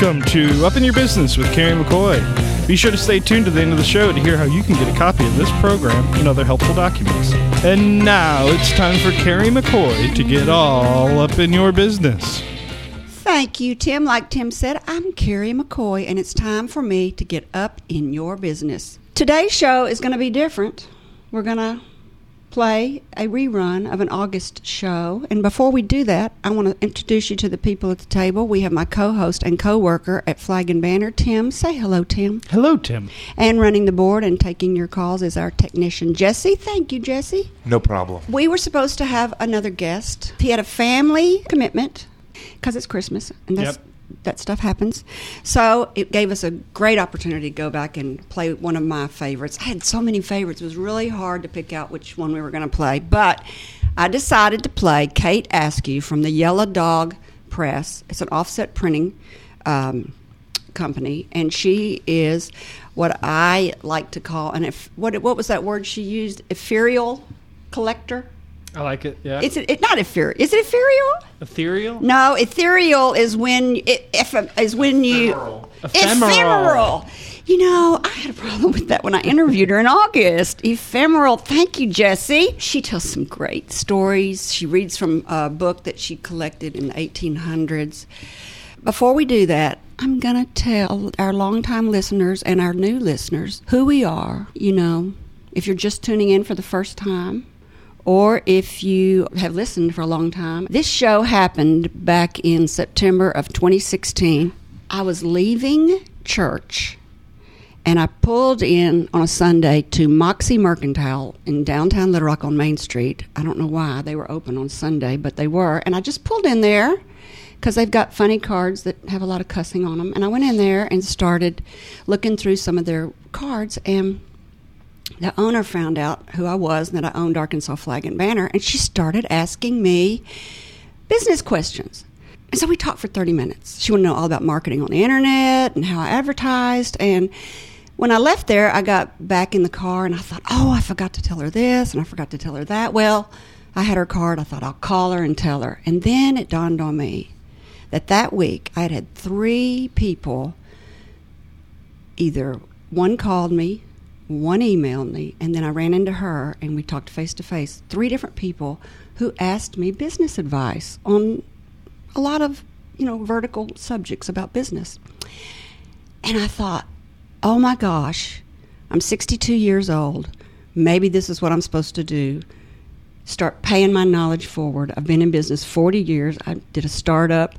Welcome to Up in Your Business with Carrie McCoy. Be sure to stay tuned to the end of the show to hear how you can get a copy of this program and other helpful documents. And now it's time for Carrie McCoy to get all up in your business. Thank you, Tim. Like Tim said, I'm Carrie McCoy, and it's time for me to get up in your business. Today's show is going to be different. We're going to play a rerun of an August show. And before we do that, I want to introduce you to the people at the table. We have my co host and co worker at Flag and Banner, Tim. Say hello, Tim. Hello, Tim. And running the board and taking your calls is our technician, Jesse. Thank you, Jesse. No problem. We were supposed to have another guest. He had a family commitment because it's Christmas and that's, Yep. That stuff happens. So it gave us a great opportunity to go back and play one of my favorites. I had so many favorites; it was really hard to pick out which one we were going to play. But I decided to play Kate Askew from the Yellow Dog Press. It's an offset printing. Um, company and she is what I like to call an what what was that word she used ethereal collector I like it. Yeah. it's it not ethereal. Is it ethereal? ethereal. No, ethereal is when it, if is when you Ephemeral. ephemeral. You know, I had a problem with that when I interviewed her in August. Ephemeral. Thank you, Jesse. She tells some great stories. She reads from a book that she collected in the 1800s. Before we do that, I'm going to tell our longtime listeners and our new listeners who we are. You know, if you're just tuning in for the first time, or if you have listened for a long time, this show happened back in September of 2016. I was leaving church and I pulled in on a Sunday to Moxie Mercantile in downtown Little Rock on Main Street. I don't know why they were open on Sunday, but they were. And I just pulled in there because they've got funny cards that have a lot of cussing on them. And I went in there and started looking through some of their cards and the owner found out who I was and that I owned Arkansas Flag and Banner, and she started asking me business questions. And so we talked for 30 minutes. She wanted to know all about marketing on the internet and how I advertised. And when I left there, I got back in the car and I thought, oh, I forgot to tell her this and I forgot to tell her that. Well, I had her card. I thought I'll call her and tell her. And then it dawned on me that that week I had had three people either one called me, one emailed me, and then I ran into her and we talked face to face. Three different people who asked me business advice on a lot of, you know, vertical subjects about business. And I thought, oh my gosh, I'm 62 years old. Maybe this is what I'm supposed to do. Start paying my knowledge forward. I've been in business 40 years. I did a startup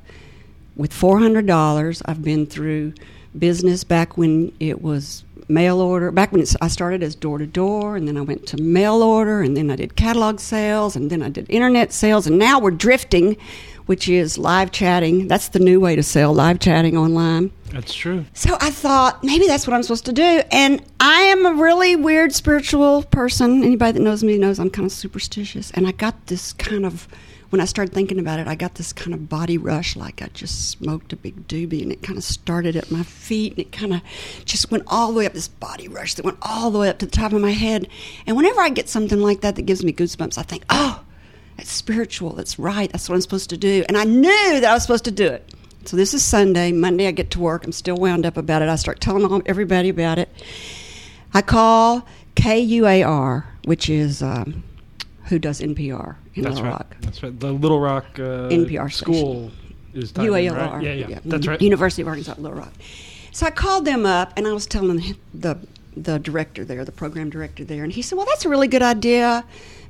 with $400. I've been through business back when it was mail order, back when I started as door to door, and then I went to mail order, and then I did catalog sales, and then I did internet sales, and now we're drifting, which is live chatting. That's the new way to sell live chatting online. That's true. So I thought maybe that's what I'm supposed to do. And I am a really weird spiritual person. Anybody that knows me knows I'm kind of superstitious. And I got this kind of, when I started thinking about it, I got this kind of body rush like I just smoked a big doobie and it kind of started at my feet and it kind of just went all the way up this body rush that went all the way up to the top of my head. And whenever I get something like that that gives me goosebumps, I think, oh, that's spiritual. That's right. That's what I'm supposed to do. And I knew that I was supposed to do it. So this is Sunday. Monday, I get to work. I'm still wound up about it. I start telling everybody about it. I call KUAR, which is um, who does NPR in That's Little right. Rock. That's right. The Little Rock uh, NPR school is tied in, UALR. right? Yeah, yeah, mhm. That's right. University of Arkansas Little Rock. So I called them up and I was telling the the director there, the program director there, and he said, "Well, that's a really good idea,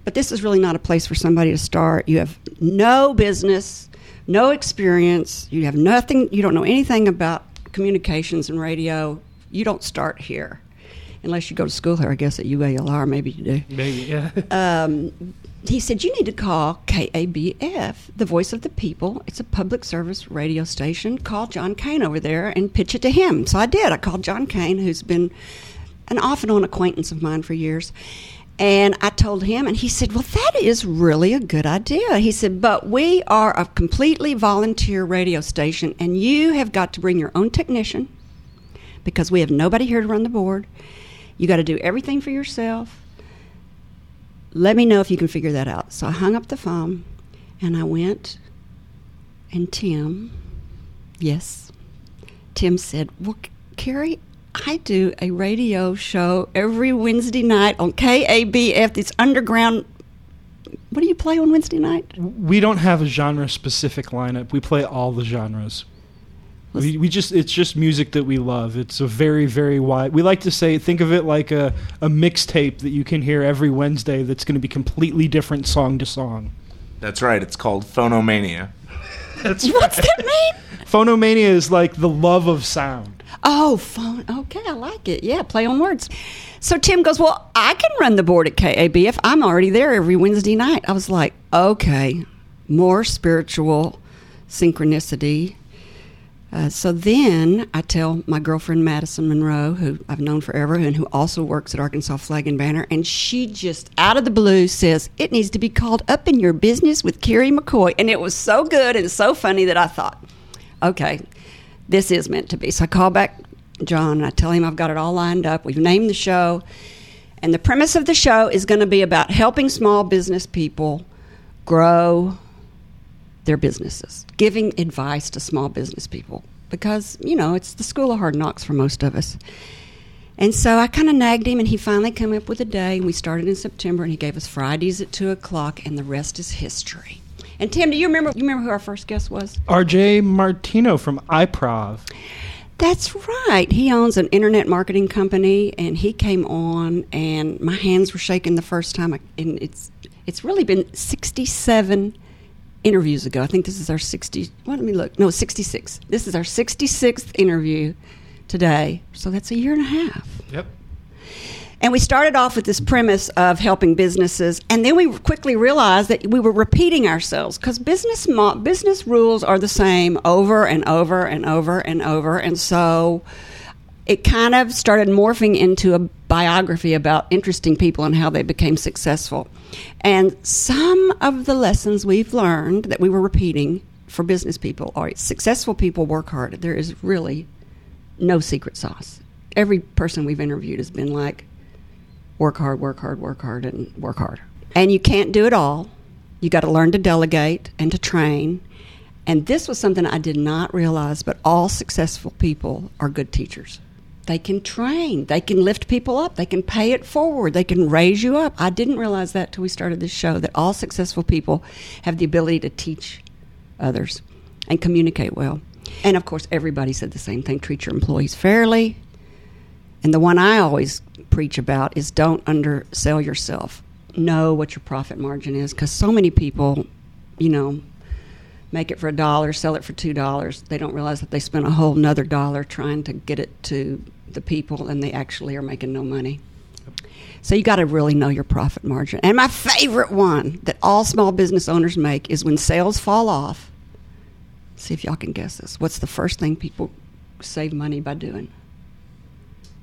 but this is really not a place for somebody to start. You have no business, no experience. You have nothing. You don't know anything about communications and radio. You don't start here." Unless you go to school here, I guess at UALR, maybe you do Maybe, yeah. um, he said, You need to call KABF, the voice of the people. It's a public service radio station. Call John Kane over there and pitch it to him. So I did. I called John Kane, who's been an off and on acquaintance of mine for years. And I told him, and he said, Well, that is really a good idea. He said, But we are a completely volunteer radio station, and you have got to bring your own technician because we have nobody here to run the board. You got to do everything for yourself let me know if you can figure that out. So I hung up the phone and I went, and Tim, yes, Tim said, Well, Carrie, I do a radio show every Wednesday night on KABF, this underground. What do you play on Wednesday night? We don't have a genre specific lineup. We play all the genres. We, we just it's just music that we love. It's a very very wide. We like to say think of it like a a mixtape that you can hear every Wednesday. That's going to be completely different song to song. That's right. It's called Phonomania. That's What's that mean? Phonomania is like the love of sound. Oh, phone. Okay, I like it. Yeah, play on words. So Tim goes, Well, I can run the board at KABF. I'm already there every Wednesday night. I was like, Okay, more spiritual synchronicity. Uh, so then I tell my girlfriend Madison Monroe, who I've known forever and who also works at Arkansas Flag and Banner, and she just out of the blue says, It needs to be called Up in Your Business with Carrie McCoy. And it was so good and so funny that I thought, Okay, this is meant to be. So I call back John and I tell him I've got it all lined up. We've named the show. And the premise of the show is going to be about helping small business people grow their businesses, giving advice to small business people because, you know, it's the school of hard knocks for most of us. And so I kind of nagged him, and he finally came up with a day. And we started in September, and he gave us Fridays at two o'clock, and the rest is history. And Tim, do you remember? You remember who our first guest was? RJ Martino from iProv. That's right. He owns an internet marketing company, and he came on, and my hands were shaking the first time. I, and it's it's really been sixty-seven interviews ago. I think this is our sixty. Let me look. No, sixty-six. This is our sixty-sixth interview today. So that's a year and a half. Yep. And we started off with this premise of helping businesses, and then we quickly realized that we were repeating ourselves because business mo- business rules are the same over and over and over and over, and so it kind of started morphing into a biography about interesting people and how they became successful. And some of the lessons we've learned that we were repeating for business people are successful people work hard. There is really no secret sauce. Every person we've interviewed has been like, work hard, work hard, work hard, and work hard. And you can't do it all. You got to learn to delegate and to train. And this was something I did not realize, but all successful people are good teachers. They can train, they can lift people up, they can pay it forward, they can raise you up. I didn't realize that till we started this show that all successful people have the ability to teach others and communicate well. And of course, everybody said the same thing treat your employees fairly. And the one I always preach about is don't undersell yourself. Know what your profit margin is because so many people, you know, make it for a dollar, sell it for two dollars. They don't realize that they spent a whole another dollar trying to get it to the people and they actually are making no money. So you got to really know your profit margin. And my favorite one that all small business owners make is when sales fall off. See if y'all can guess this. What's the first thing people save money by doing?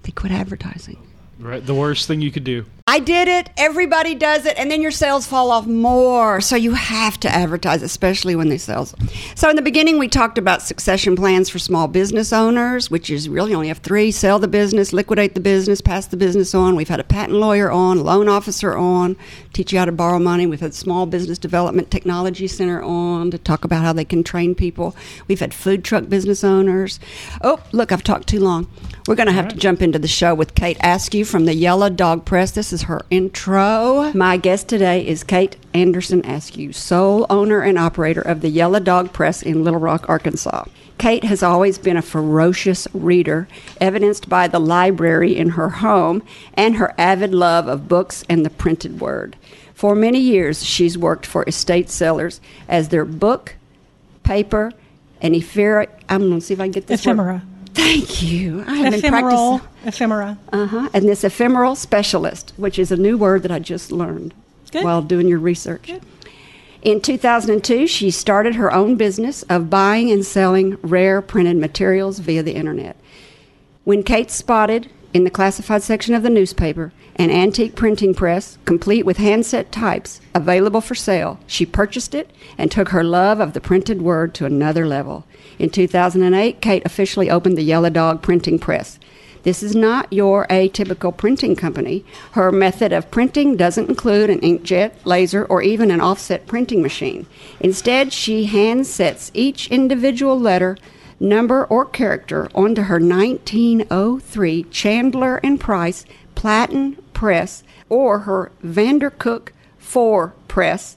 They quit advertising. Right. The worst thing you could do. I did it. Everybody does it, and then your sales fall off more. So you have to advertise, especially when they sales. So in the beginning, we talked about succession plans for small business owners, which is really only have three: sell the business, liquidate the business, pass the business on. We've had a patent lawyer on, loan officer on, teach you how to borrow money. We've had small business development technology center on to talk about how they can train people. We've had food truck business owners. Oh, look, I've talked too long. We're going to have to jump into the show with Kate Askew from the Yellow Dog Press. This is her intro. My guest today is Kate Anderson Askew, sole owner and operator of the Yellow Dog Press in Little Rock, Arkansas. Kate has always been a ferocious reader, evidenced by the library in her home and her avid love of books and the printed word. For many years, she's worked for estate sellers as their book, paper, and ephemera. I'm going to see if I can get this word- Ephemera. Thank you. I have been Ephemeral. practicing. Ephemera. Uh huh. And this ephemeral specialist, which is a new word that I just learned Good. while doing your research. In 2002, she started her own business of buying and selling rare printed materials via the internet. When Kate spotted in the classified section of the newspaper an antique printing press, complete with handset types, available for sale, she purchased it and took her love of the printed word to another level. In 2008, Kate officially opened the Yellow Dog Printing Press. This is not your atypical printing company. Her method of printing doesn't include an inkjet, laser, or even an offset printing machine. Instead, she hand sets each individual letter number, or character onto her 1903 Chandler and Price Platen press or her Vandercook 4 press,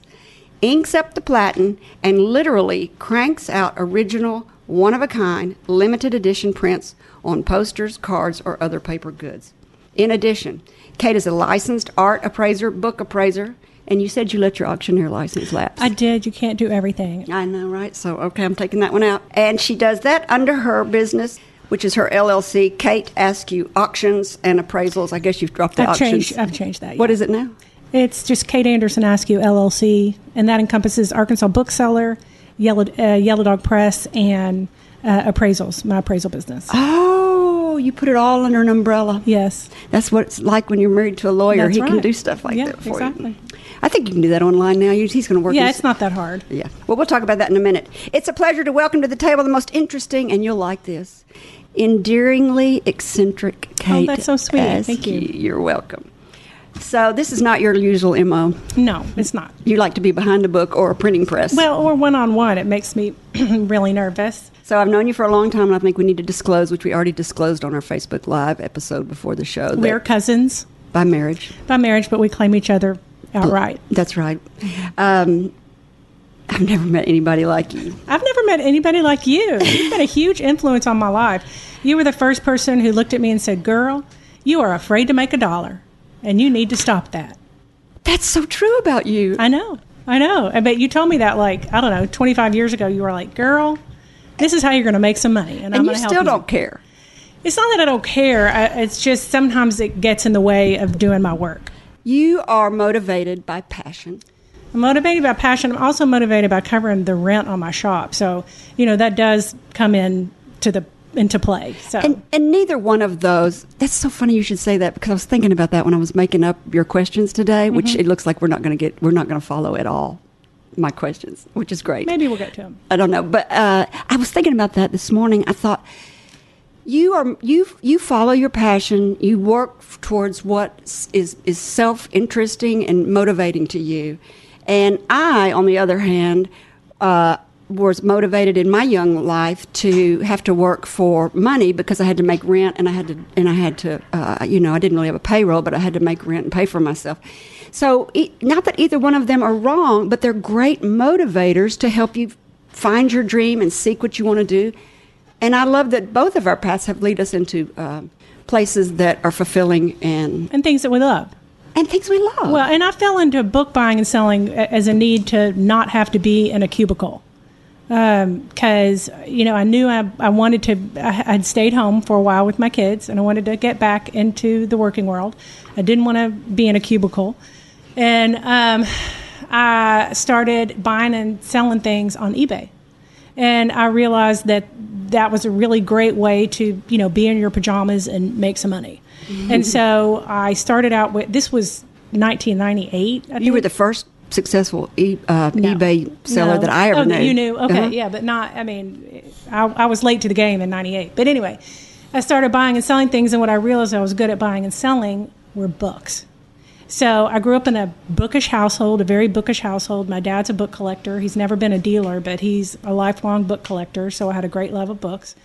inks up the platen, and literally cranks out original, one of a kind, limited edition prints on posters, cards, or other paper goods. In addition, Kate is a licensed art appraiser, book appraiser, and you said you let your auctioneer license lapse. I did. You can't do everything. I know, right? So, okay, I'm taking that one out. And she does that under her business, which is her LLC, Kate Askew Auctions and Appraisals. I guess you've dropped the I've auctions. changed. I've changed that. What yeah. is it now? It's just Kate Anderson Askew LLC, and that encompasses Arkansas Bookseller, Yellow uh, Yellow Dog Press, and uh, appraisals. My appraisal business. Oh, you put it all under an umbrella. Yes. That's what it's like when you're married to a lawyer. That's he can do stuff like Yeah, that for exactly. you. I think you can do that online now. He's going to work. Yeah, his- it's not that hard. Yeah. Well, we'll talk about that in a minute. It's a pleasure to welcome to the table the most interesting, and you'll like this, endearingly eccentric Kate. Oh, that's so sweet. Thank you. You're welcome. So this is not your usual mo. No, it's not. You like to be behind a book or a printing press. Well, or one on one, it makes me really nervous. so I've known you for a long time, and I think we need to disclose, which we already disclosed on our Facebook Live episode before the show, that We're cousins by marriage. by marriage, but we claim each other outright. That's right. Um, I've never met anybody like you. I've never met anybody like you. You've been a huge influence on my life. You were the first person who looked at me and said, Girl, you are afraid to make a dollar, and you need to stop that. That's so true about you. I know. I know. I bet you told me that, like, I don't know, 25 years ago. You were like, Girl, this is how you're going to make some money. And, I'm going you to still you. don't care. It's not that I don't care. I, it's just sometimes it gets in the way of doing my work. You are motivated by passion. I'm motivated by passion. I'm also motivated by covering the rent on my shop. So, you know, that does come in to the into play. So, And, and neither one of those, that's so funny you should say that because I was thinking about that when I was making up your questions today, which Mm-hmm. it looks like we're not going to get, we're not going to follow at all my questions, which is great. maybe we'll get to them. I don't know, but uh, I was thinking about that this morning. I thought you are you you follow your passion. You work f- towards what is is is self interesting and motivating to you, and I, on the other hand, uh, was motivated in my young life to have to work for money because I had to make rent and I had to and I had to uh, you know I didn't really have a payroll, but I had to make rent and pay for myself. So, not that either one of them are wrong, but they're great motivators to help you find your dream and seek what you want to do. And I love that both of our paths have lead us into uh, places that are fulfilling and And things that we love. and things we love. Well, and I fell into book buying and selling as a need to not have to be in a cubicle. Because, you know, I knew I, I wanted to, I, I'd stayed home for a while with my kids and I wanted to get back into the working world. I didn't want to be in a cubicle. And um, I started buying and selling things on eBay. And I realized that that was a really great way to, you know, be in your pajamas and make some money. And so I started out with, this was 1998. I you were the first successful e- uh, No. eBay seller No. that I ever oh, knew. You knew, okay, Uh-huh. yeah, but not. I mean, I, I was late to the game in '98. But anyway, I started buying and selling things, and what I realized I was good at buying and selling were books. So I grew up in a bookish household, a very bookish household. My dad's a book collector. He's never been a dealer, but he's a lifelong book collector. So I had a great love of books,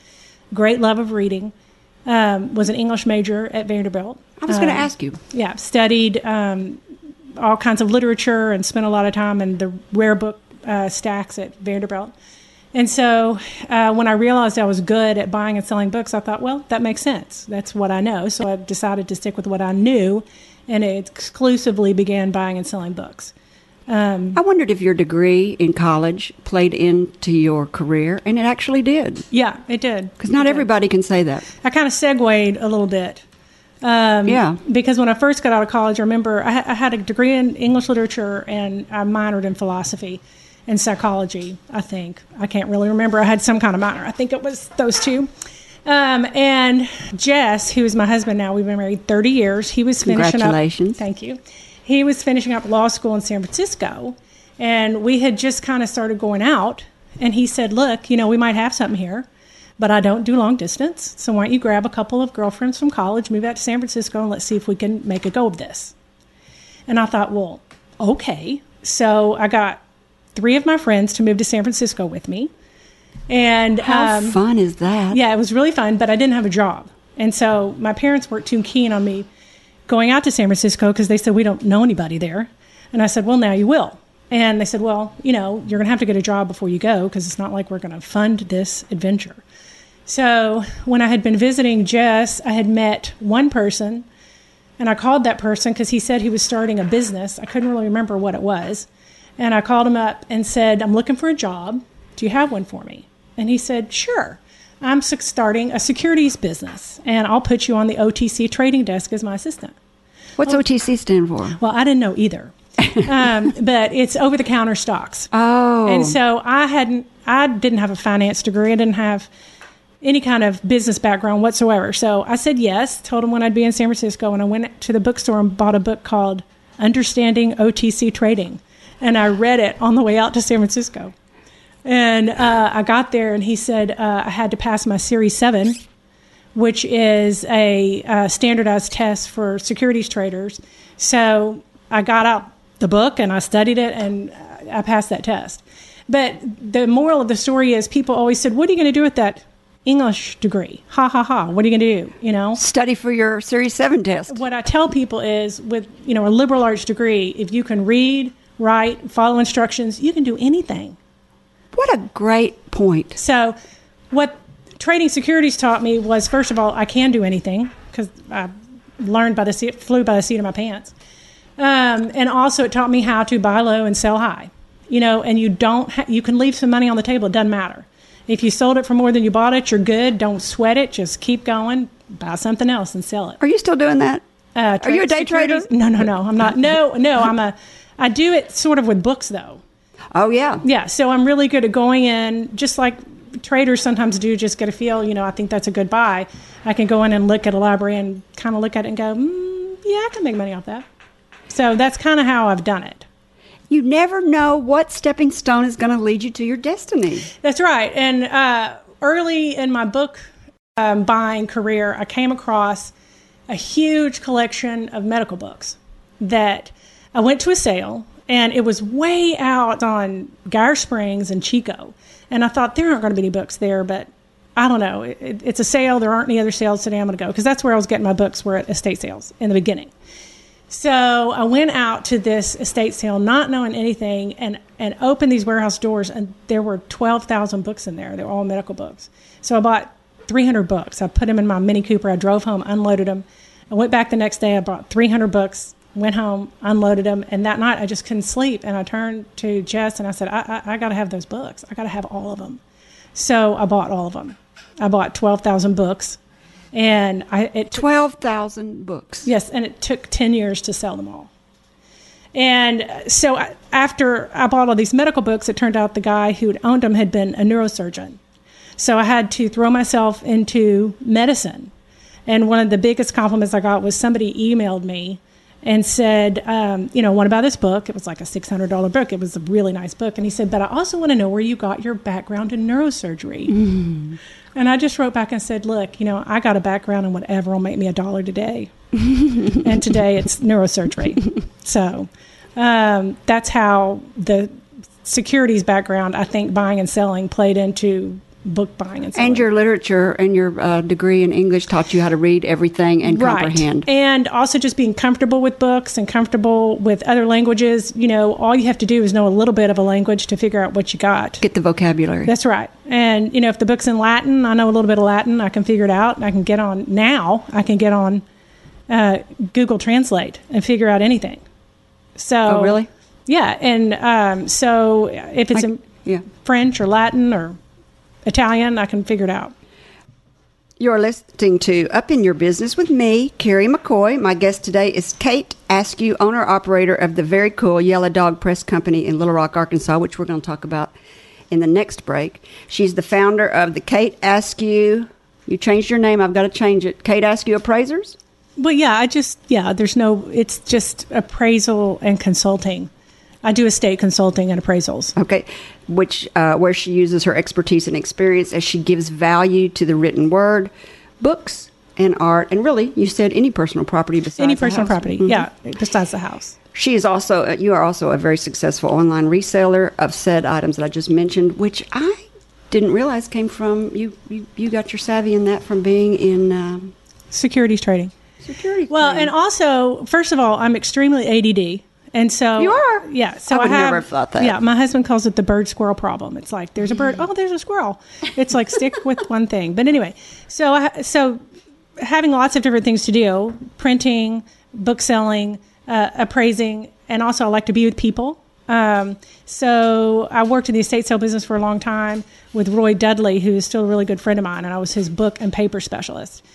great love of reading. Um, was an English major at Vanderbilt. I was going to Um, ask you. yeah, studied um, all kinds of literature and spent a lot of time in the rare book uh, stacks at Vanderbilt. And so uh, when I realized I was good at buying and selling books, I thought, well, that makes sense. That's what I know. So I decided to stick with what I knew and exclusively began buying and selling books. Um, I wondered if your degree in college played into your career, and it actually did. yeah, it did. Because not did. everybody can say that. I kind of segued a little bit. Um, Yeah. Because when I first got out of college, I remember I, I had a degree in English literature and I minored in philosophy and psychology, I think. I can't really remember. I had some kind of minor. I think it was those two. Um, and Jess, who is my husband now, we've been married 30 years. He was finishing up. Thank you. He was finishing up law school in San Francisco. And we had just kind of started going out. And he said, Look, you know, we might have something here but I don't do long distance. So why don't you grab a couple of girlfriends from college, move out to San Francisco, and let's see if we can make a go of this. And I thought, well, okay. So I got three of my friends to move to San Francisco with me. And How um, fun is that? yeah, it was really fun, but I didn't have a job. And so my parents weren't too keen on me going out to San Francisco because they said, we don't know anybody there. And I said, well, now you will. And they said, well, you know, you're going to have to get a job before you go because it's not like we're going to fund this adventure. So when I had been visiting Jess, I had met one person and I called that person because he said he was starting a business. I couldn't really remember what it was. And I called him up and said, I'm looking for a job. Do you have one for me? And he said, Sure. I'm starting a securities business and I'll put you on the OTC trading desk as my assistant. What's OTC stand for? Well, I didn't know either. um, but it's over the counter stocks. Oh. And so I hadn't, I didn't have a finance degree. I didn't have any kind of business background whatsoever. So I said yes, told him when I'd be in San Francisco, and I went to the bookstore and bought a book called Understanding OTC Trading. And I read it on the way out to San Francisco. And uh, I got there, and he said uh, I had to pass my Series 7, which is a uh, standardized test for securities traders. So I got out the book and I studied it, and I passed that test. But the moral of the story is people always said, What are you going to do with that English degree? Ha ha ha. What are you going to do? You know? Study for your Series 7 test. What I tell people is with, you know, a liberal arts degree, if you can read, write, follow instructions, you can do anything. What a great point. So, what trading securities taught me was first of all, I can do anything because I learned by the seat, flew by the seat of my pants. Um, and also, it taught me how to buy low and sell high. You know, and you don't ha- you can leave some money on the table. It doesn't matter if you sold it for more than you bought it. You're good. Don't sweat it. Just keep going. Buy something else and sell it. Are you still doing that? Uh, Are you a day securities- trader? No, no, no. I'm not. No, no. I'm a. I do it sort of with books though. Oh, yeah. Yeah, so I'm really good at going in, just like traders sometimes do, just get a feel, you know, I think that's a good buy. I can go in and look at a library and kind of look at it and go, mm, yeah, I can make money off that. So that's kind of how I've done it. You never know what stepping stone is going to lead you to your destiny. That's right. And uh, early in my book um, buying career, I came across a huge collection of medical books that I went to a sale and it was way out on Geyer Springs and Chicot. And I thought there aren't going to be any books there, but I don't know. It, it- it's a sale. There aren't any other sales today. I'm going to go because that's where I was getting my books were at estate sales in the beginning. So I went out to this estate sale, not knowing anything, and and opened these warehouse doors, and there were twelve thousand books in there. They were all medical books. So I bought three hundred books. I put them in my Mini Cooper. I drove home, unloaded them. I went back the next day. I bought three hundred books. Went home, unloaded them, and that night I just couldn't sleep. And I turned to Jess and I said, "I, I, I got to have those books. I got to have all of them." So I bought all of them. I bought twelve thousand books, and I it took 12,000 books. Yes, and it took 10 years to sell them all. And uh, so I- after I bought all these medical books, it turned out the guy who had owned them had been a neurosurgeon. So I had to throw myself into medicine. And one of the biggest compliments I got was somebody emailed me and said, um, you know, what about this book? It was like a $600 book. It was a really nice book. And he said, but I also want to know where you got your background in neurosurgery. And I just wrote back and said, look, you know, I got a background in whatever will make me a dollar today. and today it's neurosurgery. So um, that's how the securities background, I think, buying and selling played into book buying and selling. And your literature and your uh, degree in English taught you how to read everything and comprehend. And also just being comfortable with books and comfortable with other languages. You know, all you have to do is know a little bit of a language to figure out what you got. Get the vocabulary. That's right. And, you know, if the book's in Latin, I know a little bit of Latin, I can figure it out. I can get on, now, I can get on uh, Google Translate and figure out anything. So, oh, really? Yeah. And um, so if it's Like- in yeah. French or Latin or Italian, I can figure it out. You're listening to Up in Your Business with me, Carrie McCoy. My guest today is Kate Askew, owner operator of the very cool Yellow Dog Press Company in Little Rock, Arkansas, which we're going to talk about in the next break. She's the founder of the Kate Askew. You changed your name. I've got to change it. Kate Askew Appraisers. Well, yeah, I just, yeah, there's no, it's just appraisal and consulting. I do estate consulting and appraisals. Okay, which uh, where she uses her expertise and experience as she gives value to the written word, books, and art, and really, you said any personal property besides Any the personal house. property, Mhm. yeah, besides the house. She is also you are also a very successful online reseller of said items that I just mentioned, which I didn't realize came from you. You, you got your savvy in that from being in um, Securities trading. security. Well, and also, first of all, I'm extremely ADD. And so You are? yeah. So I would have, never thought that. Yeah, my husband calls it the bird squirrel problem. It's like there's a bird. Oh, there's a squirrel. It's like stick with one thing. But anyway, so I, so having lots of different things to do: printing, book selling, uh, appraising, and also I like to be with people. Um, so I worked in the estate sale business for a long time with Roy Dudley, who is still a really good friend of mine, and I was his book and paper specialist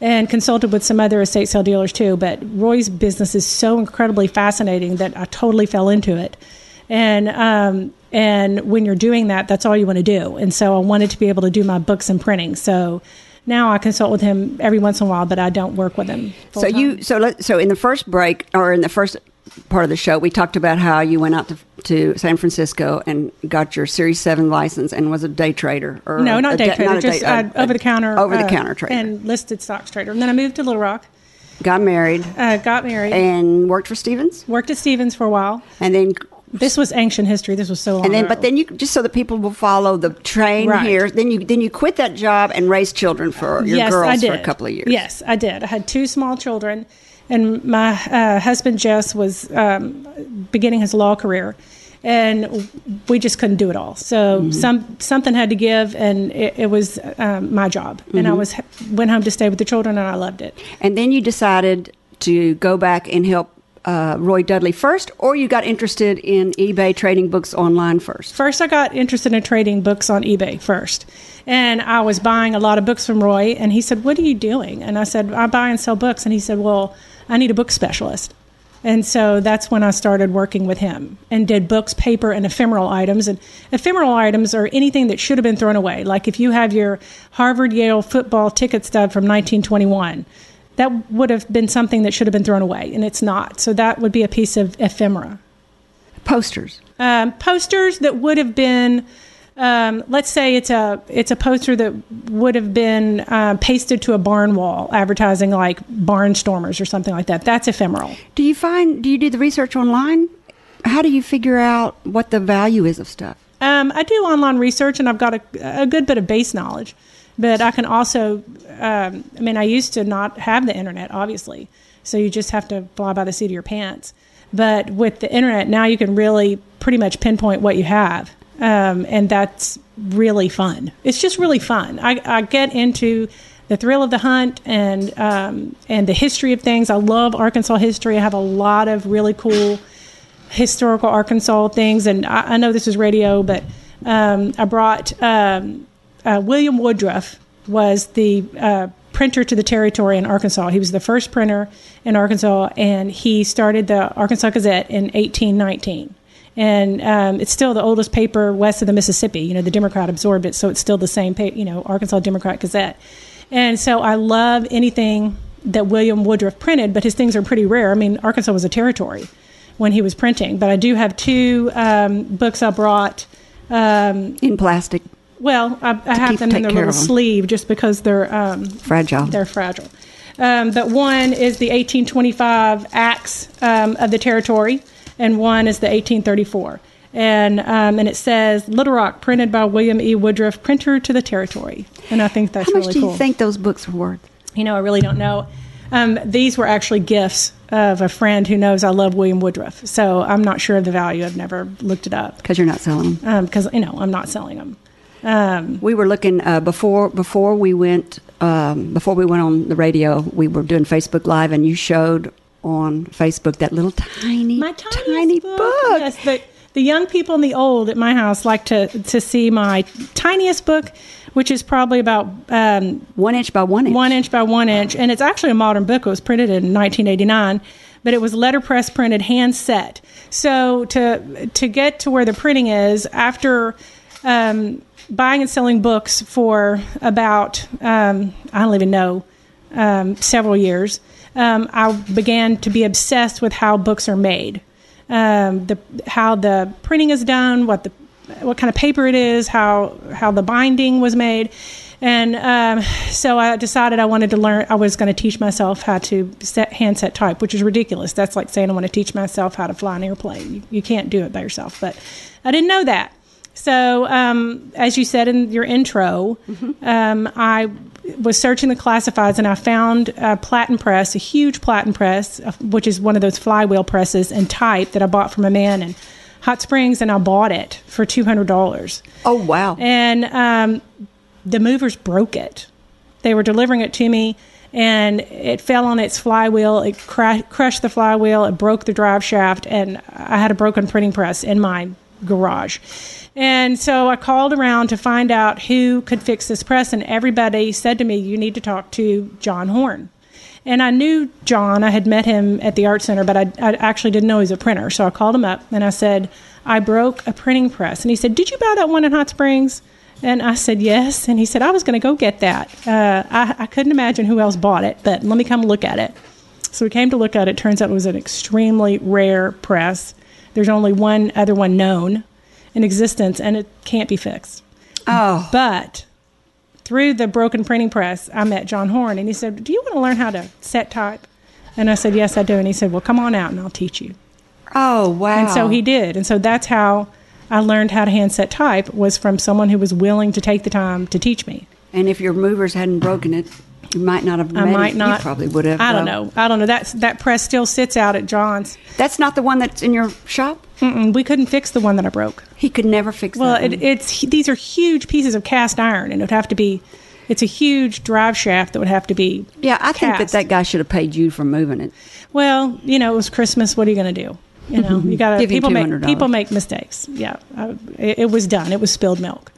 and consulted with some other estate sale dealers too. But Roy's business is so incredibly fascinating that I totally fell into it. And um, and when you're doing that, that's all you want to do. And so I wanted to be able to do my books and printing. So now I consult with him every once in a while, but I don't work with him. So you so let, so in the first break or in the first part of the show, we talked about how you went out to, to San Francisco and got your Series Seven license and was a day trader. Or no, not a day da- trader, not just day- uh, over the counter, over the uh, counter trader. and listed stocks trader. And then I moved to Little Rock, got married uh, got married, and worked for Stephens, worked at Stephens for a while. and then This was ancient history. This was so long. and then ago. but then you just so that people will follow the train Right. here. Then you then you quit that job and raised children for your yes, girls for a couple of years. Yes, I did. I had two small children, and my uh, husband Jess was um, beginning his law career, and we just couldn't do it all. So Mm-hmm. some something had to give, and it, it was um, my job. And I Mm-hmm. was went home to stay with the children, and I loved it. And then you decided to go back and help uh, Roy Dudley first, or you got interested in eBay trading books online first. First, I got interested in trading books on eBay first. And I was buying a lot of books from Roy, and he said, What are you doing? And I said, I buy and sell books. And he said, Well, I need a book specialist. And so that's when I started working with him and did books, paper, and ephemeral items. And ephemeral items are anything that should have been thrown away. Like if you have your Harvard Yale football ticket stub from 1921, that would have been something that should have been thrown away, and it's not. So that would be a piece of ephemera Posters. um, posters that would have been um, let's say it's a it's a poster that would have been uh, pasted to a barn wall advertising like barnstormers or something like that that's ephemeral Do you find? Do you do the research online? How do you figure out what the value is of stuff? um, i do online research and i've got a, a good bit of base knowledge but i can also um, i mean i used to not have the internet obviously so you just have to fly by the seat of your pants but with the internet now you can really pretty much pinpoint what you have um, and that's really fun. It's just really fun. I, I get into the thrill of the hunt and um, and the history of things. I love arkansas history. I have a lot of really cool historical Arkansas things, and I, I know this is radio, but um, I brought um, uh, William Woodruff was the uh, printer to the territory in Arkansas. He was the first printer in Arkansas, and he started the Arkansas Gazette in 1819. And um, it's still the oldest paper west of the Mississippi. You know, the Democrat absorbed it, so it's still the same, pa- you know, Arkansas Democrat Gazette. And so I love anything that William Woodruff printed, but his things are pretty rare. I mean, Arkansas was a territory when he was printing. But I do have two um, books I brought. Um, In plastic, well, I, I have keep- them in their little sleeve just because they're um, fragile. they're fragile. Um, but one is the 1825 Acts um, of the Territory, and one is the 1834. And um, and it says Little Rock, printed by William E. Woodruff, printer to the territory. And I think that's How much really do cool. you think those books were worth? You know, I really don't know. Um, these were actually gifts of a friend who knows I love William Woodruff. So I'm not sure of the value. I've never looked it up Because you're not selling them. because you know I'm not selling them. Um, We were looking uh, before before we went um, before we went on the radio. We were doing Facebook Live, and you showed on Facebook that little tiny, my tiny book. Yes, the, the young people and the old at my house like to to see my tiniest book, which is probably about um, One inch by one inch. one inch by one inch, and it's actually a modern book. It was printed in 1989, but it was letterpress printed, hand set. So to to get to where the printing is after. Um, buying and selling books for about um, I don't even know um, several years, um, I began to be obsessed with how books are made, um, the how the printing is done, what the what kind of paper it is, how how the binding was made, and um, so I decided I wanted to learn. I was going to teach myself how to set handset type, which is ridiculous. That's like saying I want to teach myself how to fly an airplane. You, you can't do it by yourself, but I didn't know that. So, um, as you said in your intro, um, I was searching the classifieds and I found a platen press, a huge platen press, uh, which is one of those flywheel presses and type that I bought from a man in Hot Springs, and I bought it for two hundred dollars. Oh wow! And um, the movers broke it. They were delivering it to me, and it fell on its flywheel. It cra- crushed the flywheel. It broke the drive shaft, and I had a broken printing press in my garage. And so I called around to find out who could fix this press, and everybody said to me, "You need to talk to John Horn." And I knew John. I had met him at the art center, but I, I actually didn't know he was a printer. So I called him up and I said, "I broke a printing press." And he said, "Did you buy that one in Hot Springs?" And I said, Yes. And he said, I was going to go get that. Uh, I, I couldn't imagine who else bought it, but let me come look at it. So we came to look at it. Turns out it was an extremely rare press. There's only one other one known in existence, and it can't be fixed. Oh, But through the broken printing press, I met John Horn, and he said, Do you want to learn how to set type? And I said, Yes, I do. And he said, Well, come on out and I'll teach you. oh wow! And so he did. And so that's how I learned how to hand set type was from someone who was willing to take the time to teach me. And if your movers hadn't broken it, you might not have. I might it. not. You probably would have. I don't though. know. I don't know. That's that press still sits out at John's. That's not the one that's in your shop. Mm-mm, we couldn't fix the one that I broke. He could never fix Well, that. it, it's these are huge pieces of cast iron, and it would have to be. It's a huge drive shaft that would have to be. yeah, I think that that guy should have paid you for moving it. Well, you know, it was Christmas. What are you going to do? You know, you got to people make $200. people make mistakes. Yeah, uh, it, it was done. It was spilled milk.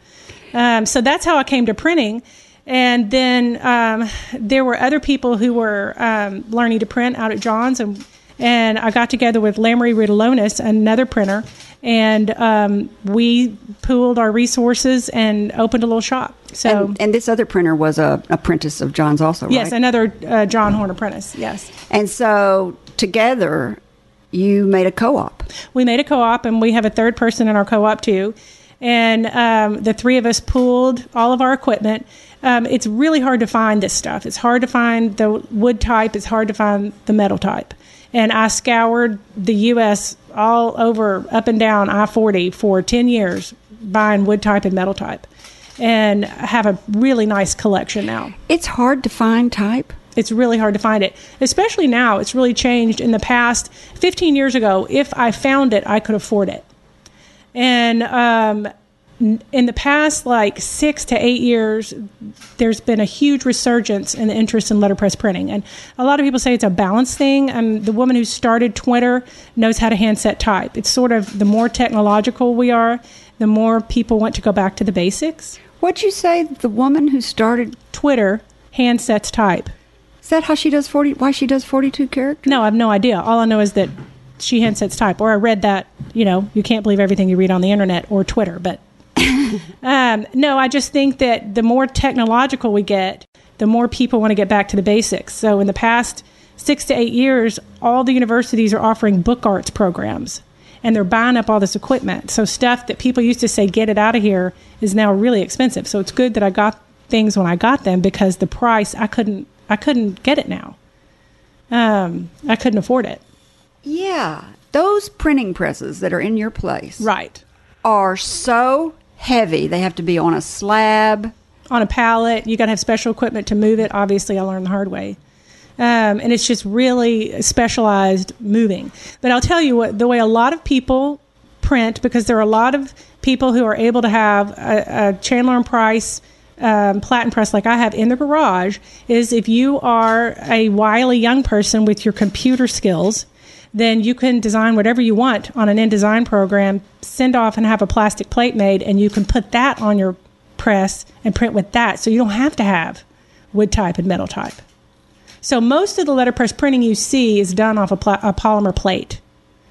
Um, so that's how I came to printing. And then um, there were other people who were um, learning to print out at John's, and and I got together with Lamory Ridalonis, another printer, and um, we pooled our resources and opened a little shop. So and, and this other printer was a apprentice of John's, also. yes, right? another uh, John Horn apprentice. Yes. And so together, you made a co-op. we made a co-op and we have a third person in our co-op too and um, the three of us pooled all of our equipment. Um, it's really hard to find this stuff. It's hard to find the wood type. It's hard to find the metal type. And i scoured the us all over up and down i-40 for 10 years buying wood type and metal type. And have a really nice collection now. It's hard to find type. it's really hard to find it. Especially now it's really changed. In the past 15 years ago if i found it i could afford it and um, in the past like six to eight years there's been a huge resurgence in the interest in letterpress printing and a lot of people say it's a balance thing and the woman who started twitter knows how to handset type it's sort of the more technological we are the more people want to go back to the basics What'd you say? The woman who started twitter handsets type is that how she does forty? Why she does forty-two characters? No, I have no idea. All I know is that she handsets type, or I read that. You know, you can't believe everything you read on the internet or Twitter. But um, no, I just think that the more technological we get, the more people want to get back to the basics. So in the past six to eight years, all the universities are offering book arts programs. And they're buying up all this equipment. So stuff that people used to say, get it out of here, is now really expensive. So it's good that I got things when I got them because the price I couldn't I couldn't get it now. Um, I couldn't afford it. Yeah, those printing presses that are in your place Right. are so heavy. They have to be on a slab. On a pallet, you got to have special equipment to move it. Obviously, I learned the hard way. Um, and it's just really specialized moving. But I'll tell you what, the way a lot of people print, because there are a lot of people who are able to have a, a Chandler and Price um, platen press like I have in the garage, is if you are a wily young person with your computer skills, then you can design whatever you want on an InDesign program, send off and have a plastic plate made, and you can put that on your press and print with that. So you don't have to have wood type and metal type. So most of the letterpress printing you see is done off a, pla- a polymer plate.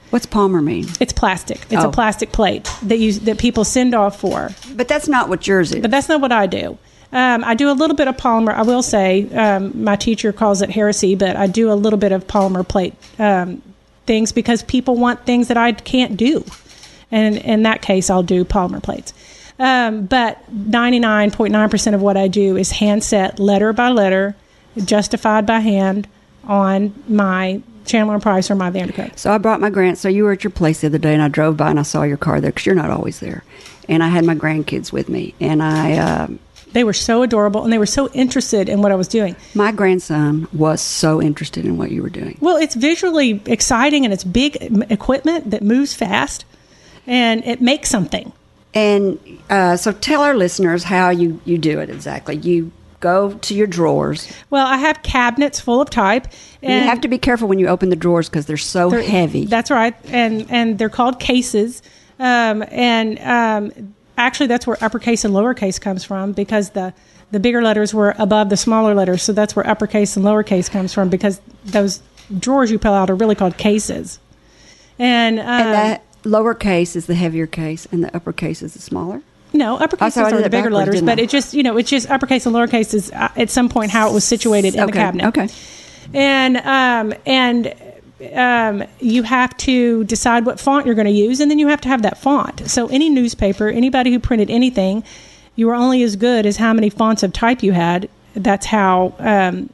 What's polymer mean? It's plastic. It's Oh. a plastic plate that you that people send off for. But that's not what yours is. But that's not what I do. Um, I do a little bit of polymer. I will say um, my teacher calls it heresy, but I do a little bit of polymer plate um, things because people want things that I can't do, and in that case, I'll do polymer plates. Um, but ninety nine point nine percent of what I do is hand set letter by letter, justified by hand on my Chandler and Price or my Vandercook. So I brought my grand. So you were at your place the other day, and I drove by and I saw your car there because you're not always there. And I had my grandkids with me, and I, uh, They were so adorable and they were so interested in what I was doing. my grandson was so interested in what you were doing. Well, it's visually exciting and it's big equipment that moves fast and it makes something. And uh, so tell our listeners how you you do it exactly. You go to your drawers. Well, I have cabinets full of type. And you have to be careful when you open the drawers because they're so They're- heavy. That's right, and and they're called cases. Um, and um, actually, that's where uppercase and lowercase comes from because the the bigger letters were above the smaller letters, so that's where uppercase and lowercase comes from because those drawers you pull out are really called cases. And, um, and that lowercase is the heavier case, and the uppercase is the smaller. no, uppercase Oh, so I did are the bigger letters, but I? it just you know it's just uppercase and lowercase is uh, at some point how it was situated in okay. the cabinet. Okay. and um, and um, you have to decide what font you're going to use, and then you have to have that font. So any newspaper, anybody who printed anything, you were only as good as how many fonts of type you had. That's how um,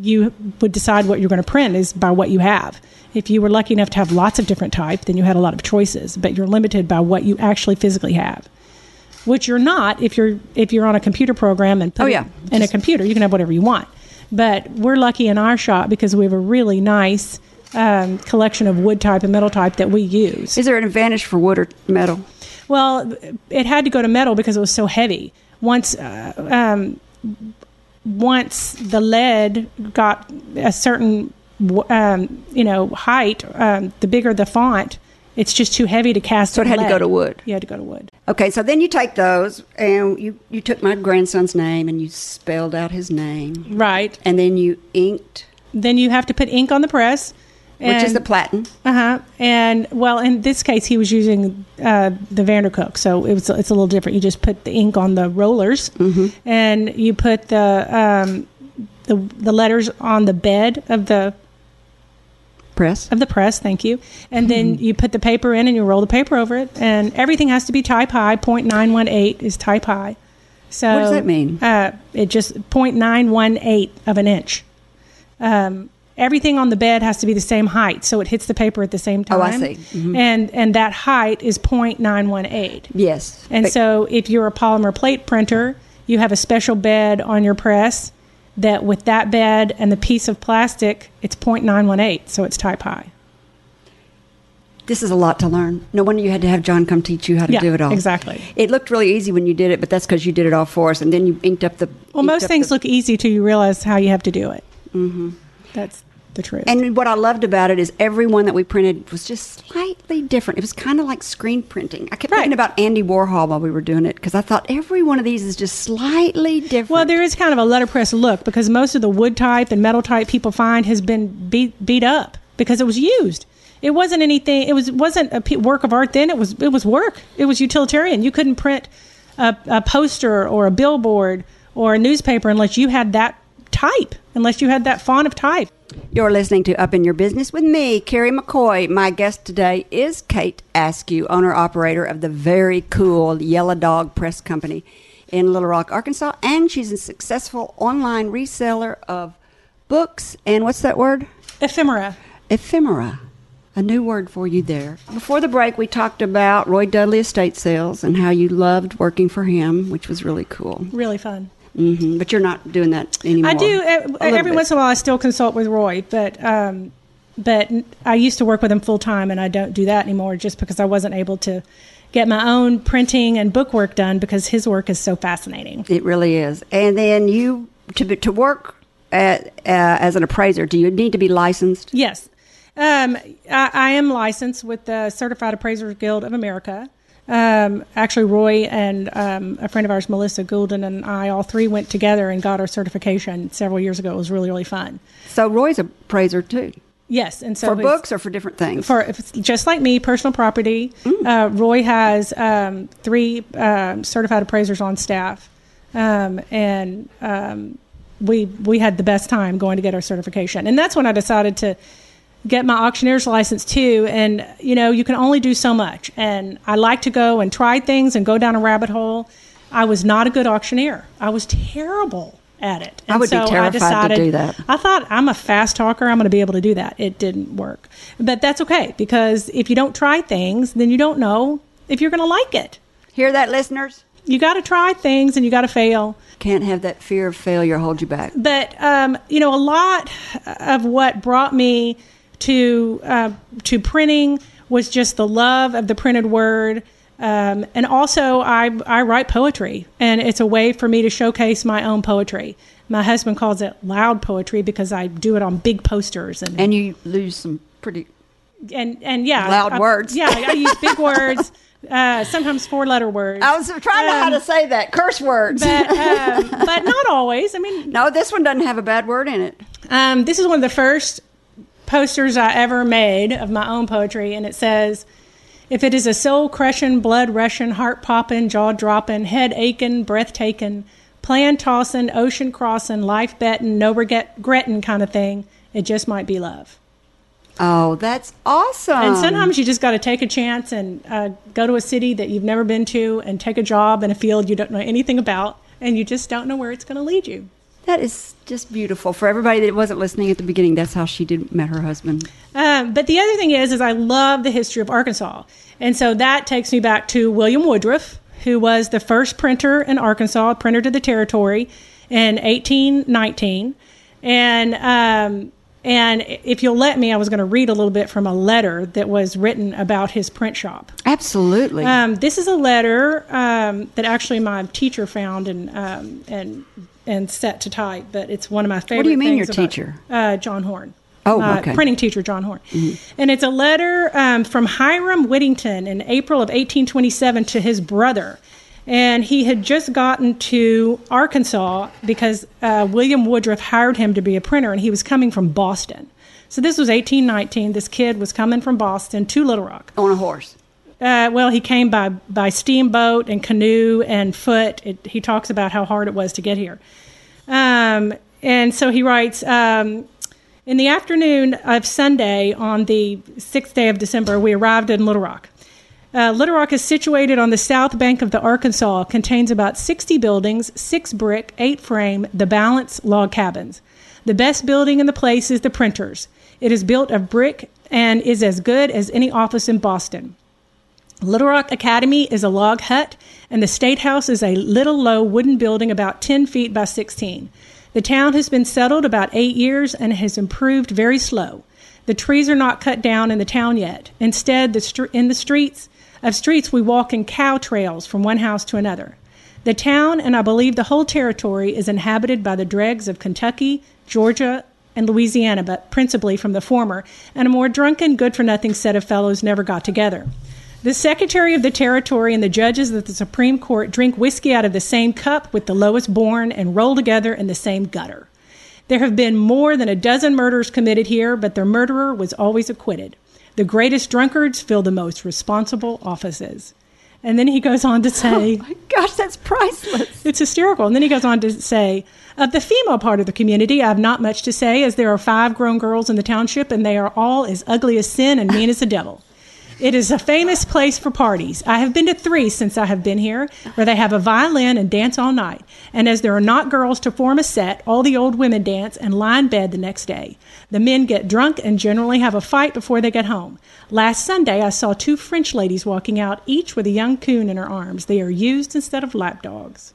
you would decide what you're going to print is by what you have. If you were lucky enough to have lots of different type, then you had a lot of choices, but you're limited by what you actually physically have. Which you're not if you're if you're on a computer program and Oh, yeah. in a computer, you can have whatever you want. But we're lucky in our shop because we have a really nice um, collection of wood type and metal type that we use. Is there an advantage for wood or metal? Well, it had to go to metal because it was so heavy. Once, uh, um, once the lead got a certain, um, you know, height, um, the bigger the font, it's just too heavy to cast. So it had to go to wood. You had to go to wood. Okay, so then you take those and you, you took my grandson's name and you spelled out his name. Right. And then you inked, Then you have to put ink on the press, which is the platen. Uh huh. And well, in this case, he was using uh, the Vandercook, so it was it's a little different. You just put the ink on the rollers, Mm-hmm. and you put the um, the the letters on the bed of the Press. of the press. Thank you. And then Mm-hmm. you put the paper in, and you roll the paper over it, and everything has to be type high. Point nine one eight is type high. So What does that mean? Uh, it just point nine one eight of an inch. Um, everything on the bed has to be the same height, so it hits the paper at the same time. Oh, I see. Mhm. And and that height is point nine one eight. Yes. And But- so if you're a polymer plate printer, you have a special bed on your press that with that bed and the piece of plastic, it's point nine one eight, so it's type high. This is a lot to learn. No wonder you had to have John come teach you how to Yeah, do it all. exactly. It looked really easy when you did it, but that's because you did it all for us, and then you inked up the. Well, most things the- look easy till you realize how you have to do it. Mm-hmm. That's the truth. And what I loved about it is every one that we printed was just slightly different. It was kind of like screen printing. I kept Right. thinking about Andy Warhol while we were doing it because I thought every one of these is just slightly different. well, there is kind of a letterpress look because most of the wood type and metal type people find has been beat beat up because it was used. It wasn't anything. It was wasn't a work of art then. It was it was work. It was utilitarian. You couldn't print a, a poster or a billboard or a newspaper unless you had that type, unless you had that font of type. You're listening to Up in Your Business with me, Carrie McCoy. My guest today is Kate Askew, owner operator of the very cool Yellow Dog Press Company in Little Rock, Arkansas, and she's a successful online reseller of books and what's that word? Ephemera. Ephemera. A new word for you there. Before the break, we talked about Roy Dudley estate sales and how you loved working for him, which was really cool. Really fun. Hmm But you're not doing that anymore. I do A every bit. once in a while. I still consult with Roy, but um, but I used to work with him full time, and I don't do that anymore just because I wasn't able to get my own printing and book work done because his work is so fascinating. It really is. And then you to to work at, uh, as an appraiser. Do you need to be licensed? Yes, um, I, I am licensed with the Certified Appraisers Guild of America. Um, actually, Roy and um, a friend of ours, Melissa Goulden, and I all three went together and got our certification several years ago. It was really really fun. So Roy's a appraiser too Yes, and so for books or for different things. for if it's just like me, personal property. Mm. Uh, Roy has um, three um, certified appraisers on staff, um, and um, we we had the best time going to get our certification. And that's when I decided to get my auctioneer's license too. And you know, you can only do so much. And I like to go and try things and go down a rabbit hole. I was not a good auctioneer. I was terrible. at it. I would be terrified to do that. I thought I'm a fast talker. I'm going to be able to do that. It didn't work, but that's okay because if you don't try things, then you don't know if you're going to like it. Hear that, listeners? You got to try things and you got to fail. Can't have that fear of failure hold you back. But um, you know, a lot of what brought me to uh, to printing was just the love of the printed word. Um, and also, I, I write poetry, and it's a way for me to showcase my own poetry. My husband calls it loud poetry because I do it on big posters and And you lose some pretty. and, and yeah, Loud I- words. Yeah, I use big words, uh, sometimes four letter words. I was trying to know how Um, to say that curse words. but um, but not always. I mean, no, this one doesn't have a bad word in it. Um, this is one of the first posters I ever made of my own poetry, and it says, "If it is a soul crushing, blood rushing, heart popping, jaw dropping, head aching, breath taking, plan tossing, ocean crossing, life betting, no regret regretting kind of thing, it just might be love." Oh, that's awesome. And sometimes you just got to take a chance and uh, go to a city that you've never been to and take a job in a field you don't know anything about, and you just don't know where it's going to lead you. That is just beautiful. For everybody that wasn't listening at the beginning, that's how she did met her husband. Um, but the other thing is, is I love the history of Arkansas, and so that takes me back to William Woodruff, who was the first printer in Arkansas, printer to the territory, in 1819, and um, and if you'll let me, I was going to read a little bit from a letter that was written about his print shop. Absolutely. Um, this is a letter um, that actually my teacher found and um, and and set to type, but it's one of my favorite. What do you mean, your about- teacher? Uh, John Horn. Oh, okay. Printing teacher John Horn, and it's a letter um, from Hiram Whittington in April of 1827 to his brother. And he had just gotten to Arkansas because uh, William Woodruff hired him to be a printer, and he was coming from Boston. So this was 1819. This kid was coming from Boston to Little Rock. on a horse. Uh, well, he came by by steamboat and canoe and foot. It, he talks about how hard it was to get here. Um, and so he writes um, In the afternoon of Sunday, on the sixth day of December, we arrived in Little Rock. Uh, Little Rock is situated on the south bank of the Arkansas, contains about 60 buildings, six brick, eight frame, the balance log cabins. The best building in the place is the printer's. It is built of brick and is as good as any office in Boston. Little Rock Academy is a log hut, and the State House is a little low wooden building about 10 feet by 16. The town has been settled about eight years and has improved very slow. The trees are not cut down in the town yet. Instead, the str- in the streets of streets, we walk in cow trails from one house to another. The town, and I believe the whole territory, is inhabited by the dregs of Kentucky, Georgia, and Louisiana, but principally from the former, and a more drunken, good for nothing set of fellows never got together. The Secretary of the Territory and the judges of the Supreme Court drink whiskey out of the same cup with the lowest born and roll together in the same gutter. There have been more than a dozen murders committed here, but their murderer was always acquitted. The greatest drunkards fill the most responsible offices. And then he goes on to say, Oh My gosh, that's priceless. it's hysterical. And then he goes on to say, of the female part of the community, I have not much to say, as there are five grown girls in the township, and they are all as ugly as sin and mean as the devil. It is a famous place for parties. I have been to three since I have been here, where they have a violin and dance all night. And as there are not girls to form a set, all the old women dance and lie in bed the next day. The men get drunk and generally have a fight before they get home. Last Sunday, I saw two French ladies walking out, each with a young coon in her arms. They are used instead of lapdogs.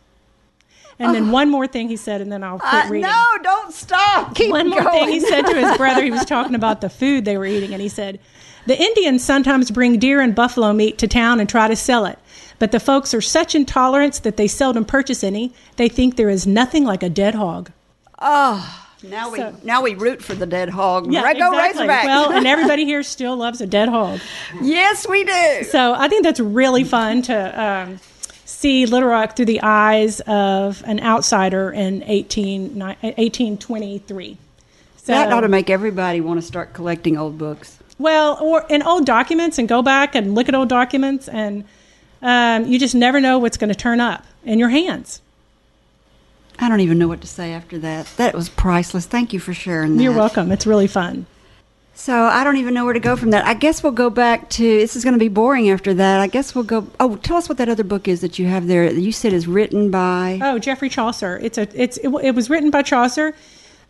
And then one more thing he said, and then I'll quit Uh, reading. no, don't stop. Keep One more going. thing he said to his brother, he was talking about the food they were eating, and he said, The Indians sometimes bring deer and buffalo meat to town and try to sell it. But the folks are such intolerants that they seldom purchase any. They think there is nothing like a dead hog. Oh, now we So- now we root for the dead hog. Right, go exactly. Razorbacks. Well, and everybody here still loves a dead hog. yes, we do. So I think that's really fun to um, see Little Rock through the eyes of an outsider in 18, 1823. So, that ought to make everybody want to start collecting old books. Well, or in old documents and go back and look at old documents, and um, you just never know what's going to turn up in your hands. I don't even know what to say after that. That was priceless. Thank you for sharing that. You're welcome. It's really fun. So I don't even know where to go from that. I guess we'll go back to. This is going to be boring after that. I guess we'll go. Oh, tell us what that other book is that you have there. that You said is written by. Oh, Geoffrey Chaucer. It's a it's it, it was written by Chaucer.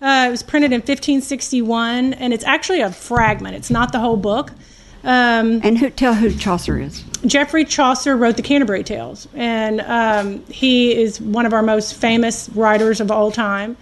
Uh, it was printed in 1561, and it's actually a fragment. It's not the whole book. Um, And who tell who Chaucer is? Geoffrey Chaucer wrote the Canterbury Tales, and um, he is one of our most famous writers of all time.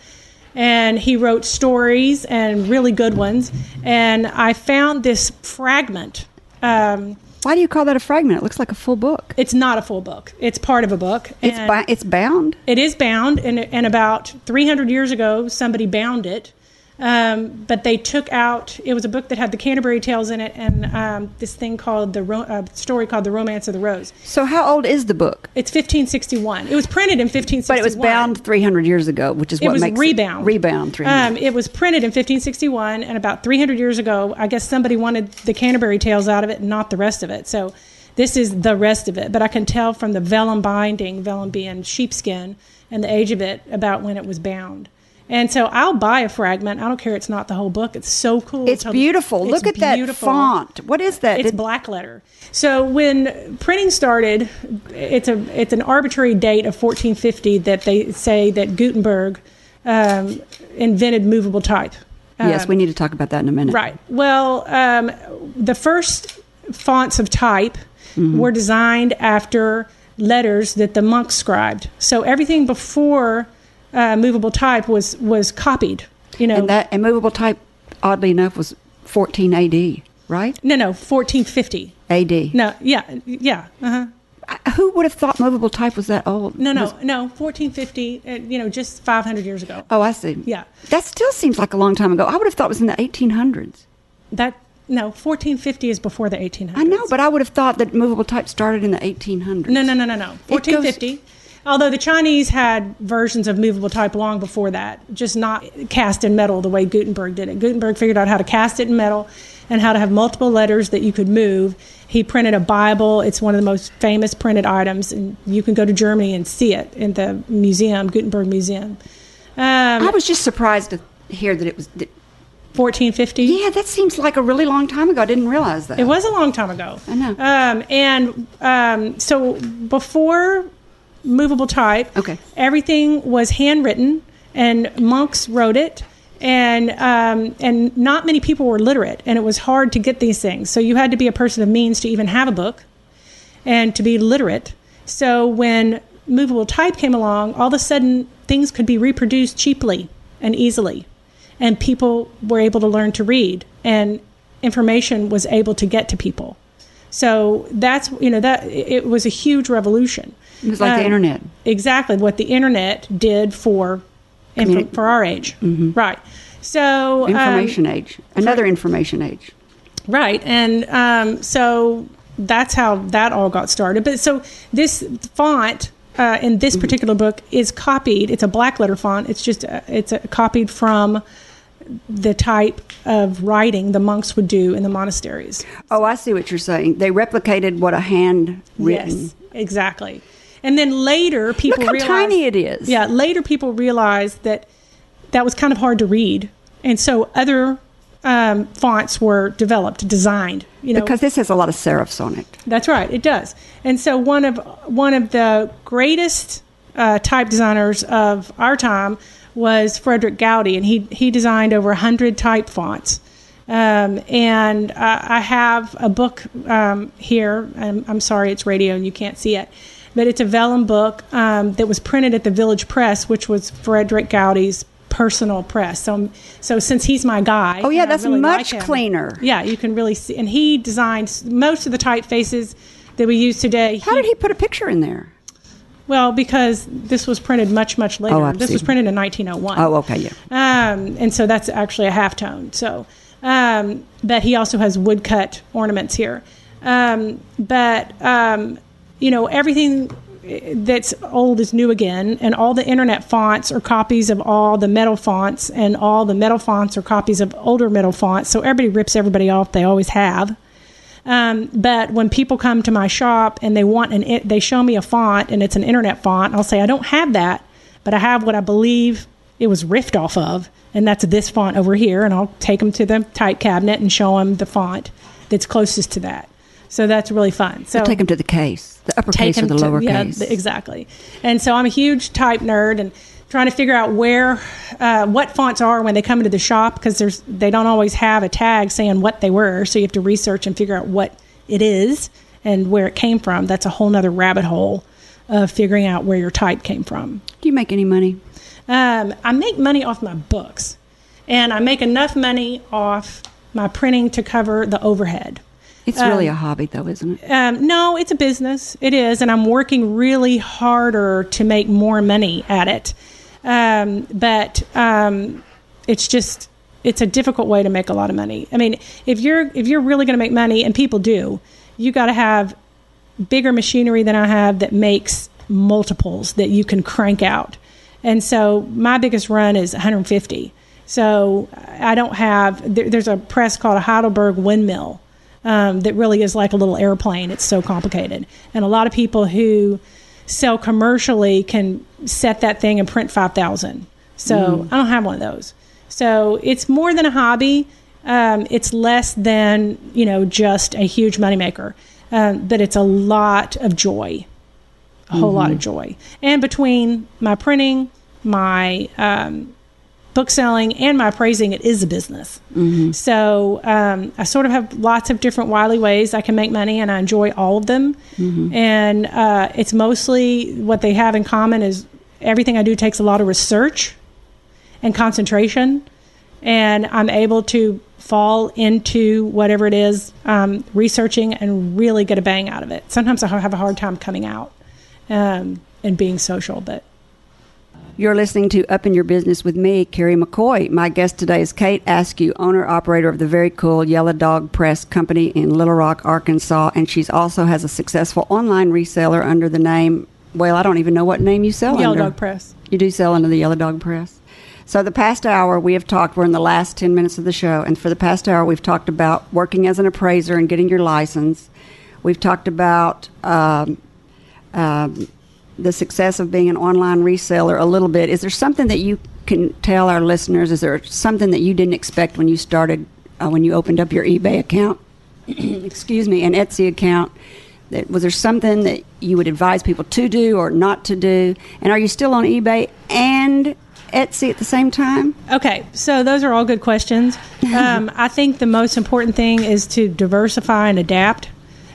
And he wrote stories and really good ones. And I found this fragment. Um, Why do you call that a fragment? It looks like a full book. it's not a full book. It's part of a book. It's bi- it's bound. It is bound, and, and about 300 years ago, somebody bound it. Um, but they took out. It was a book that had the Canterbury Tales in it, and um, this thing called the ro- uh, story called the Romance of the Rose. So how old is the book? It's 1561. It was printed in 1561. But it was bound 300 years ago, which is It what was makes rebound. it rebound 300. Um, it was printed in 1561, and about 300 years ago, I guess somebody wanted the Canterbury Tales out of it and not the rest of it. So this is the rest of it. But I can tell from the vellum binding, vellum being sheepskin, and the age of it about when it was bound. And so I'll buy a fragment. I don't care. It's not the whole book. It's so cool. it's beautiful. it's Look at that font. What is that? It's Did- black letter. So when printing started, it's a it's an arbitrary date of 1450 that they say that Gutenberg um, invented movable type. yes, Um, we need to talk about that in a minute. Right. Well, um, the first fonts of type Mm-hmm. were designed after letters that the monks scribed. So everything before uh, movable type was was copied. You know, And that and movable type, oddly enough, was 14 A.D. Right? no, no, 1450. A.D. No, yeah, yeah. Uh-huh. I- Who would have thought movable type was that old? No, no, Was- no. 1450. Uh, you know, just 500 years ago. Oh, I see. Yeah. That still seems like a long time ago. I would have thought it was in the 1800s. That no, 1450 is before the 1800s. I know, but I would have thought that movable type started in the 1800s. no, no, no, no, no. 1450. Although the Chinese had versions of movable type long before that, just not cast in metal the way Gutenberg did it. Gutenberg figured out how to cast it in metal and how to have multiple letters that you could move. He printed a Bible. It's one of the most famous printed items, and you can go to Germany and see it in the museum, Gutenberg Museum. Um, I was just surprised to hear that it was. That, 1450. yeah, that seems like a really long time ago. I didn't realize that. It was a long time ago. I know. Um, and um, so before movable type, Okay. everything was handwritten, and monks wrote it. And um, and not many people were literate, and it was hard to get these things. So you had to be a person of means to even have a book, and to be literate. So when movable type came along, all of a sudden things could be reproduced cheaply and easily, and people were able to learn to read, and information was able to get to people. So that's you know that it was a huge revolution. It was like the Um, internet. Exactly what the internet did for Communi- for our age, right? So um, Information age. Another information age. Right, and um, so that's how that all got started. But so this font uh, in this particular book is copied. It's a black letter font. It's just uh, it's uh copied from the type of writing the monks would do in the monasteries. Oh, I see what you're saying. They replicated what a hand written. Yes, exactly. And then later, people Look how realized, tiny it is. Yeah, later people realized that that was kind of hard to read, and so other um, fonts were developed, designed. You know, Because this has a lot of serifs on it. That's right, it does. And so one of one of the greatest uh, type designers of our time was Frederic Goudy, and he he designed over hundred type fonts. Um, and uh, I have a book um, here. I'm, I'm sorry, it's radio and you can't see it, but it's a vellum book um, that was printed at the Village Press, which was Frederic Goudy's personal press. So, so since he's my guy, Oh, yeah, that's really like much him- cleaner. Yeah, you can really see. And he designed most of the typefaces that we use today. How did he put a picture in there? Well, because this was printed much, much later. Oh, this was printed in 1901. Oh, okay, yeah. Um, and so that's actually a halftone. So, um, but he also has woodcut ornaments here. Um, but um, you know, everything that's old is new again, and all the internet fonts are copies of all the metal fonts, and all the metal fonts are copies of older metal fonts. So everybody rips everybody off. They always have. Um, but when people come to my shop and they want an, they show me a font and it's an internet font, I'll say I don't have that, but I have what I believe it was riffed off of, and that's this font over here. And I'll take them to the type cabinet and show them the font that's closest to that. So that's really fun. So We'll take them to the case, the uppercase or the to- lowercase. yeah, th- exactly. And so I'm a huge type nerd and trying to figure out where uh, what fonts are when they come into the shop because there's they don't always have a tag saying what they were, so you have to research and figure out what it is and where it came from. That's a whole nother rabbit hole of figuring out where your type came from. Do you make any money? Um, I make money off my books, and I make enough money off my printing to cover the overhead. It's really Um, a hobby, though, isn't it? Um, no, it's a business. It is, and I'm working really harder to make more money at it. Um, but um, it's just it's a difficult way to make a lot of money. I mean, if you're if you're really going to make money, and people do, you got to have bigger machinery than I have that makes multiples that you can crank out. And so my biggest run is 150. So I don't have. There, there's a press called a Heidelberg windmill um, that really is like a little airplane. It's so complicated, and a lot of people who sell commercially can set that thing and print five thousand. So I don't have one of those. So it's more than a hobby. Um, it's less than you know just a huge moneymaker, um, but it's a lot of joy, a whole lot of joy. And between my printing, my um, book selling and my appraising, it is a business. So um, I sort of have lots of different wily ways I can make money, and I enjoy all of them. And uh, it's mostly what they have in common is everything I do takes a lot of research and concentration, and I'm able to fall into whatever it is um, researching and really get a bang out of it. Sometimes I have a hard time coming out um, and being social, but You're listening to Up in Your Business with me, Carrie McCoy. My guest today is Kate Askew, owner operator of the very cool Yellow Dog Press Company in Little Rock, Arkansas, and she's also has a successful online reseller under the name. Well, I don't even know what name you sell Yellow under. Yellow Dog Press. You do sell under the Yellow Dog Press. So the past hour we have talked. We're in the last ten minutes of the show, and for the past hour we've talked about working as an appraiser and getting your license. We've talked about um, um, the success of being an online reseller a little bit. Is there something that you can tell our listeners? Is there something that you didn't expect when you started, uh, when you opened up your eBay account? Excuse me, an Etsy account. That, was there something that you would advise people to do or not to do? And are you still on eBay and Etsy at the same time? Okay, so those are all good questions. Um, I think the most important thing is to diversify and adapt.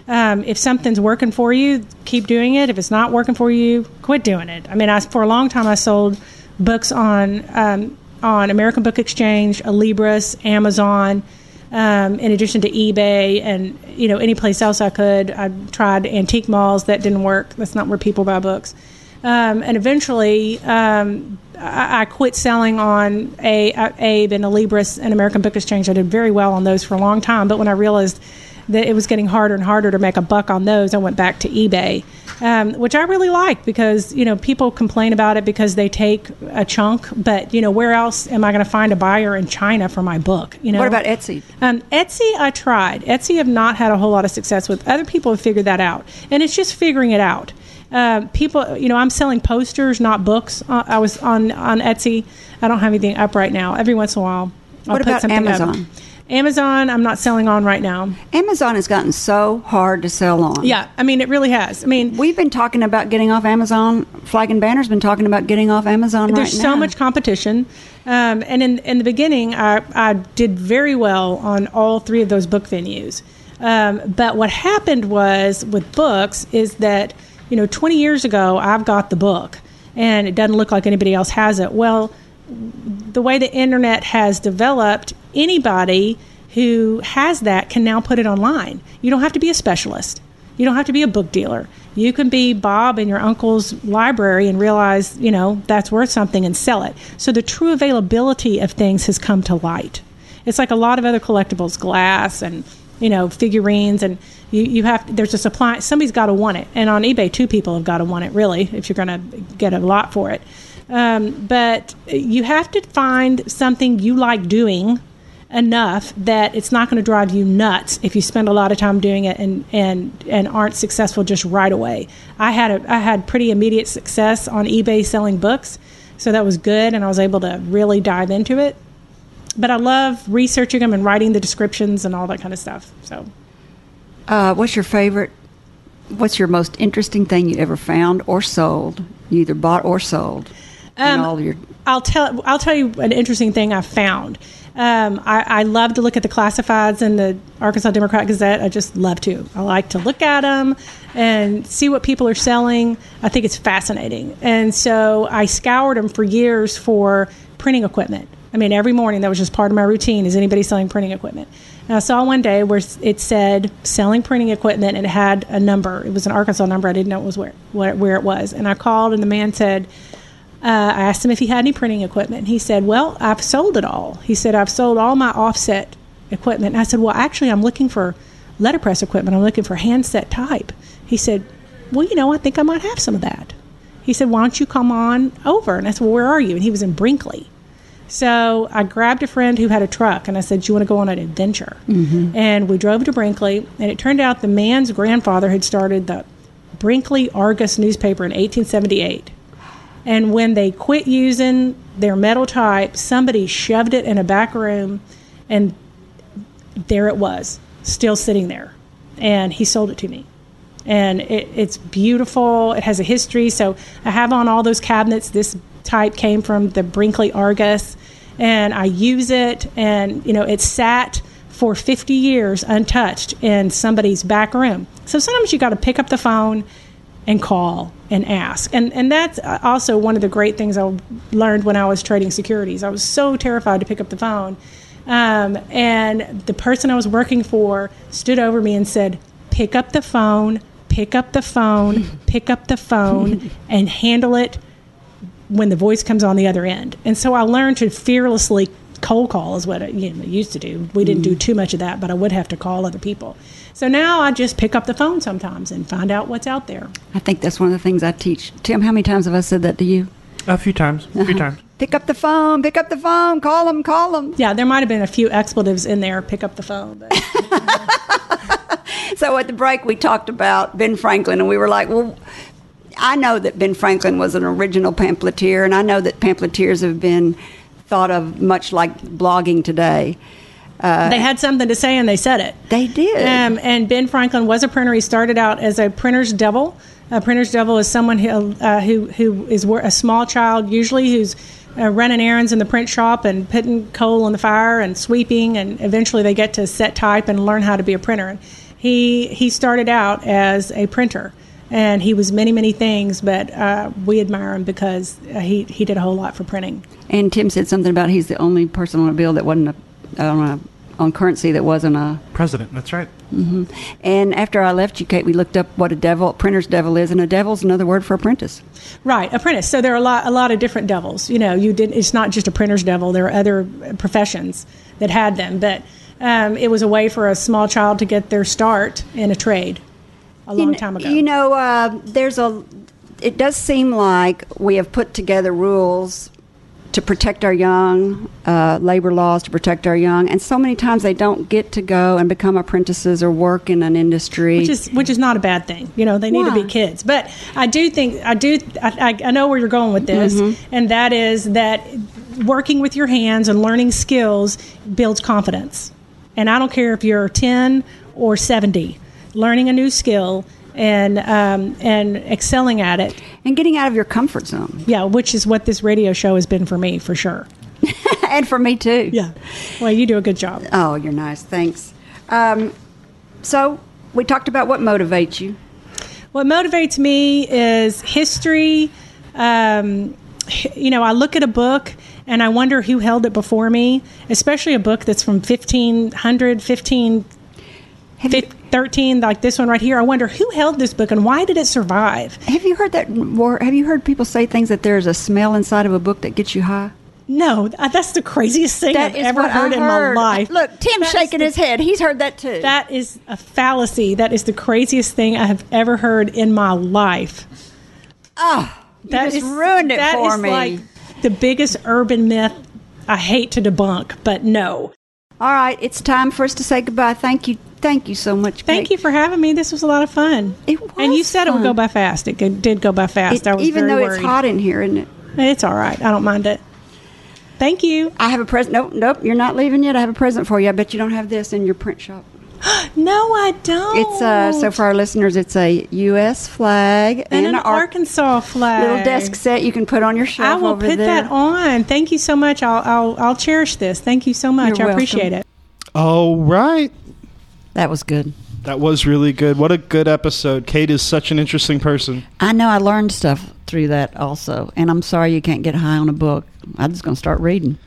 Um, if something's working for you, keep doing it. If it's not working for you, quit doing it. I mean, I, for a long time, I sold books on um, on American Book Exchange, Alibris, Amazon. Um, in addition to eBay and you know any place else I could, I tried antique malls that didn't work. That's not where people buy books. Um, and eventually, um, I, quit selling on a, a Abe and Alibris and American Book Exchange. I did very well on those for a long time, but when I realized that it was getting harder and harder to make a buck on those, I went back to eBay, um, which I really like because you know people complain about it because they take a chunk, but you know where else am I going to find a buyer in China for my book? You know What about Etsy? um, Etsy, I tried. Etsy have not had a whole lot of success with. Other people have figured that out, and it's just figuring it out. Uh, people, you know, I'm selling posters, not books. Uh, I was on on Etsy. I don't have anything up right now. Every once in a while, I'll What put about something up. Amazon? I'm not selling on right now. Amazon has gotten so hard to sell on. Yeah, I mean, it really has. I mean, We've been talking about getting off Amazon. Flag and Banner's been talking about getting off Amazon there's right so much competition. Um, and in, in the beginning, I, I did very well on all three of those book venues. Um, but what happened was with books is that, you know, 20 years ago, I've got the book and it doesn't look like anybody else has it. Well, the way the internet has developed, anybody who has that can now put it online. You don't have to be a specialist. You don't have to be a book dealer. You can be Bob in your uncle's library and realize, you know, that's worth something and sell it. So the true availability of things has come to light. It's like a lot of other collectibles, glass and, you know, figurines and you, you have there's a supply somebody's got to want it. And on eBay two people have got to want it really if you're going to get a lot for it. Um, but you have to find something you like doing enough that it's not going to drive you nuts if you spend a lot of time doing it and and and aren't successful just right away. I had a I had pretty immediate success on eBay selling books So that was good, and I was able to really dive into it. But I love researching them and writing the descriptions and all that kind of stuff. So Uh, what's your favorite? What's your most interesting thing you ever found or sold? You either bought or sold. Um, all your I'll tell I'll tell you an interesting thing I found. Um, I, I love to look at the classifieds in the Arkansas Democrat Gazette. I just love to. I like to look at them and see what people are selling. I think it's fascinating, and so I scoured them for years for printing equipment. I mean, every morning that was just part of my routine. Is anybody selling printing equipment? And I saw one day where it said selling printing equipment, and it had a number. It was an Arkansas number. I didn't know it was where where, where it was, and I called, and the man said. Uh, I asked him if he had any printing equipment. He said, Well, I've sold it all. He said, I've sold all my offset equipment. And I said, Well, actually, I'm looking for letterpress equipment. I'm looking for handset type. He said, Well, you know, I think I might have some of that. He said, Why don't you come on over? And I said, Well, where are you? And he was in Brinkley. So I grabbed a friend who had a truck and I said, Do you want to go on an adventure? Mm-hmm. And we drove to Brinkley. And it turned out the man's grandfather had started the Brinkley Argus newspaper in 1878. And when they quit using their metal type, somebody shoved it in a back room, and there it was, still sitting there. And he sold it to me. And it, it's beautiful. It has a history. So I have on all those cabinets. This type came from the Brinkley Argus, and I use it. And, you know, it sat for 50 years untouched in somebody's back room. So sometimes you got to pick up the phone and call and ask. And and that's also one of the great things I learned when I was trading securities. I was so terrified to pick up the phone. Um, and the person I was working for stood over me and said, "Pick up the phone, pick up the phone, pick up the phone, and handle it when the voice comes on the other end." And so I learned to fearlessly cold call is what I you know, used to do. We didn't do too much of that, but I would have to call other people. So now I just pick up the phone sometimes and find out what's out there. I think that's one of the things I teach. Tim, how many times have I said that to you? A few times. A few uh-huh. times. Pick up the phone, pick up the phone, call them, call them. Yeah, there might have been a few expletives in there. Pick up the phone. But So at the break, we talked about Ben Franklin, and we were like, well, I know that Ben Franklin was an original pamphleteer, and I know that pamphleteers have been thought of much like blogging today. They had something to say and they said it. They did. Um, and Ben Franklin was a printer. He started out as a printer's devil. A printer's devil is someone who uh, who who is a small child, usually who's uh, running errands in the print shop and putting coal on the fire and sweeping, and eventually they get to set type and learn how to be a printer. He he started out as a printer, and he was many many things, but uh, we admire him because uh, he he did a whole lot for printing. and Tim said something about he's the only person on a bill that wasn't a, on a on currency that wasn't a. President. That's right. And after I left you, Kate, we looked up what a devil, printer's devil is, and a devil's another word for apprentice. Right, apprentice. So there are a lot, a lot of different devils. You know, you did. It's not just a printer's devil. There are other professions that had them, but um, it was a way for a small child to get their start in a trade a long you kn- time ago. You know, uh, there's a. It does seem like we have put together rules to protect our young, uh, labor laws to protect our young, and so many times they don't get to go and become apprentices or work in an industry. which is which is not a bad thing. You know, they need to be kids. But I do think I do I, I I know where you're going with this, Mm-hmm. and that is that working with your hands and learning skills builds confidence. And I don't care if you're 10 or 70, learning a new skill and um, and excelling at it. and getting out of your comfort zone. Yeah, which is what this radio show has been for me for sure. and for me too. Yeah. Well, you do a good job. Oh, you're nice. Thanks. Um, so we talked about what motivates you. What motivates me is history. Um, you know, I look at a book and I wonder who held it before me, especially a book that's from 1500, 15, Have you, fif- 13, like this one right here. I wonder who held this book and why did it survive? have you heard that? Or have you heard people say things that there's a smell inside of a book that gets you high? No, uh, that's the craziest thing That I've ever what heard in my life. Look, Tim's shaking the- his head. He's heard that too. That is a fallacy. That is the craziest thing I have ever heard in my life. oh, That just is- ruined it that for is me. like the biggest urban myth I hate to debunk, but no. All right, it's time for us to say goodbye. Thank you, thank you so much. Thank Kate. you for having me. This was a lot of fun. It was, And you was said it would go by fast. It did go by fast. It- I was even very though worried. it's hot in here, isn't it? It's all right. I don't mind it. Thank you. I have a present. Nope, nope. You're not leaving yet. I have a present for you. I bet you don't have this in your print shop. No, I don't. It's uh. So for our listeners, it's a U.S. flag and an an Ar- Arkansas flag. little desk set you can put on your shelf. I will over put there. that on. Thank you so much. I'll I'll, I'll cherish this. Thank you so much. You're I appreciate welcome. it. All right. That was good. That was really good. What a good episode. Kate is such an interesting person. I know I learned stuff through that also, and I'm sorry you can't get high on a book. I'm just going to start reading.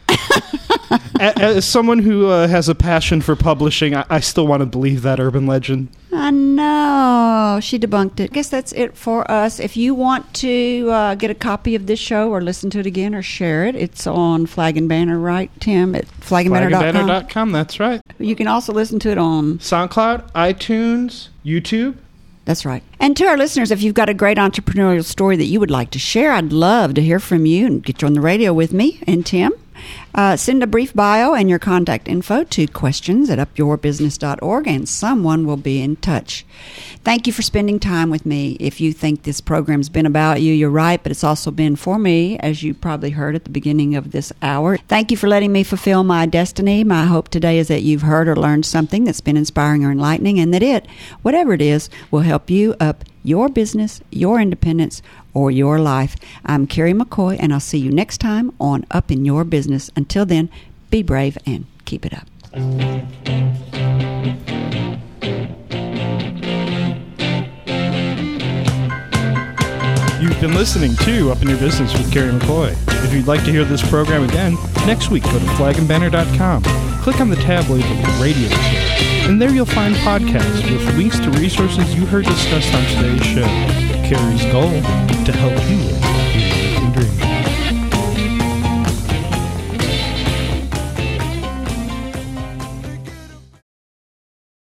As someone who uh, has a passion for publishing, I, I still want to believe that urban legend. I know. She debunked it. guess that's it for us. If you want to uh, get a copy of this show or listen to it again or share it, it's on Flag and Banner, right, Tim? At flagandbanner.com. Flagandbanner.com, that's right. You can also listen to it on SoundCloud, iTunes, YouTube. That's right. And to our listeners, if you've got a great entrepreneurial story that you would like to share, I'd love to hear from you and get you on the radio with me and Tim. Uh, send a brief bio and your contact info to questions at upyourbusiness.org and someone will be in touch. Thank you for spending time with me. If you think this program's been about you, you're right, but it's also been for me, as you probably heard at the beginning of this hour. Thank you for letting me fulfill my destiny. My hope today is that you've heard or learned something that's been inspiring or enlightening, and that it, whatever it is, will help you up your business, your independence, or your life. I'm Carrie McCoy, and I'll see you next time on Up in Your Business. Until then, be brave and keep it up. You've been listening to Up in Your Business with Carrie McCoy. If you'd like to hear this program again, next week go to flagandbanner.com. Click on the tab labeled Radio Show, and there you'll find podcasts with links to resources you heard discussed on today's show. Carrie's goal to help you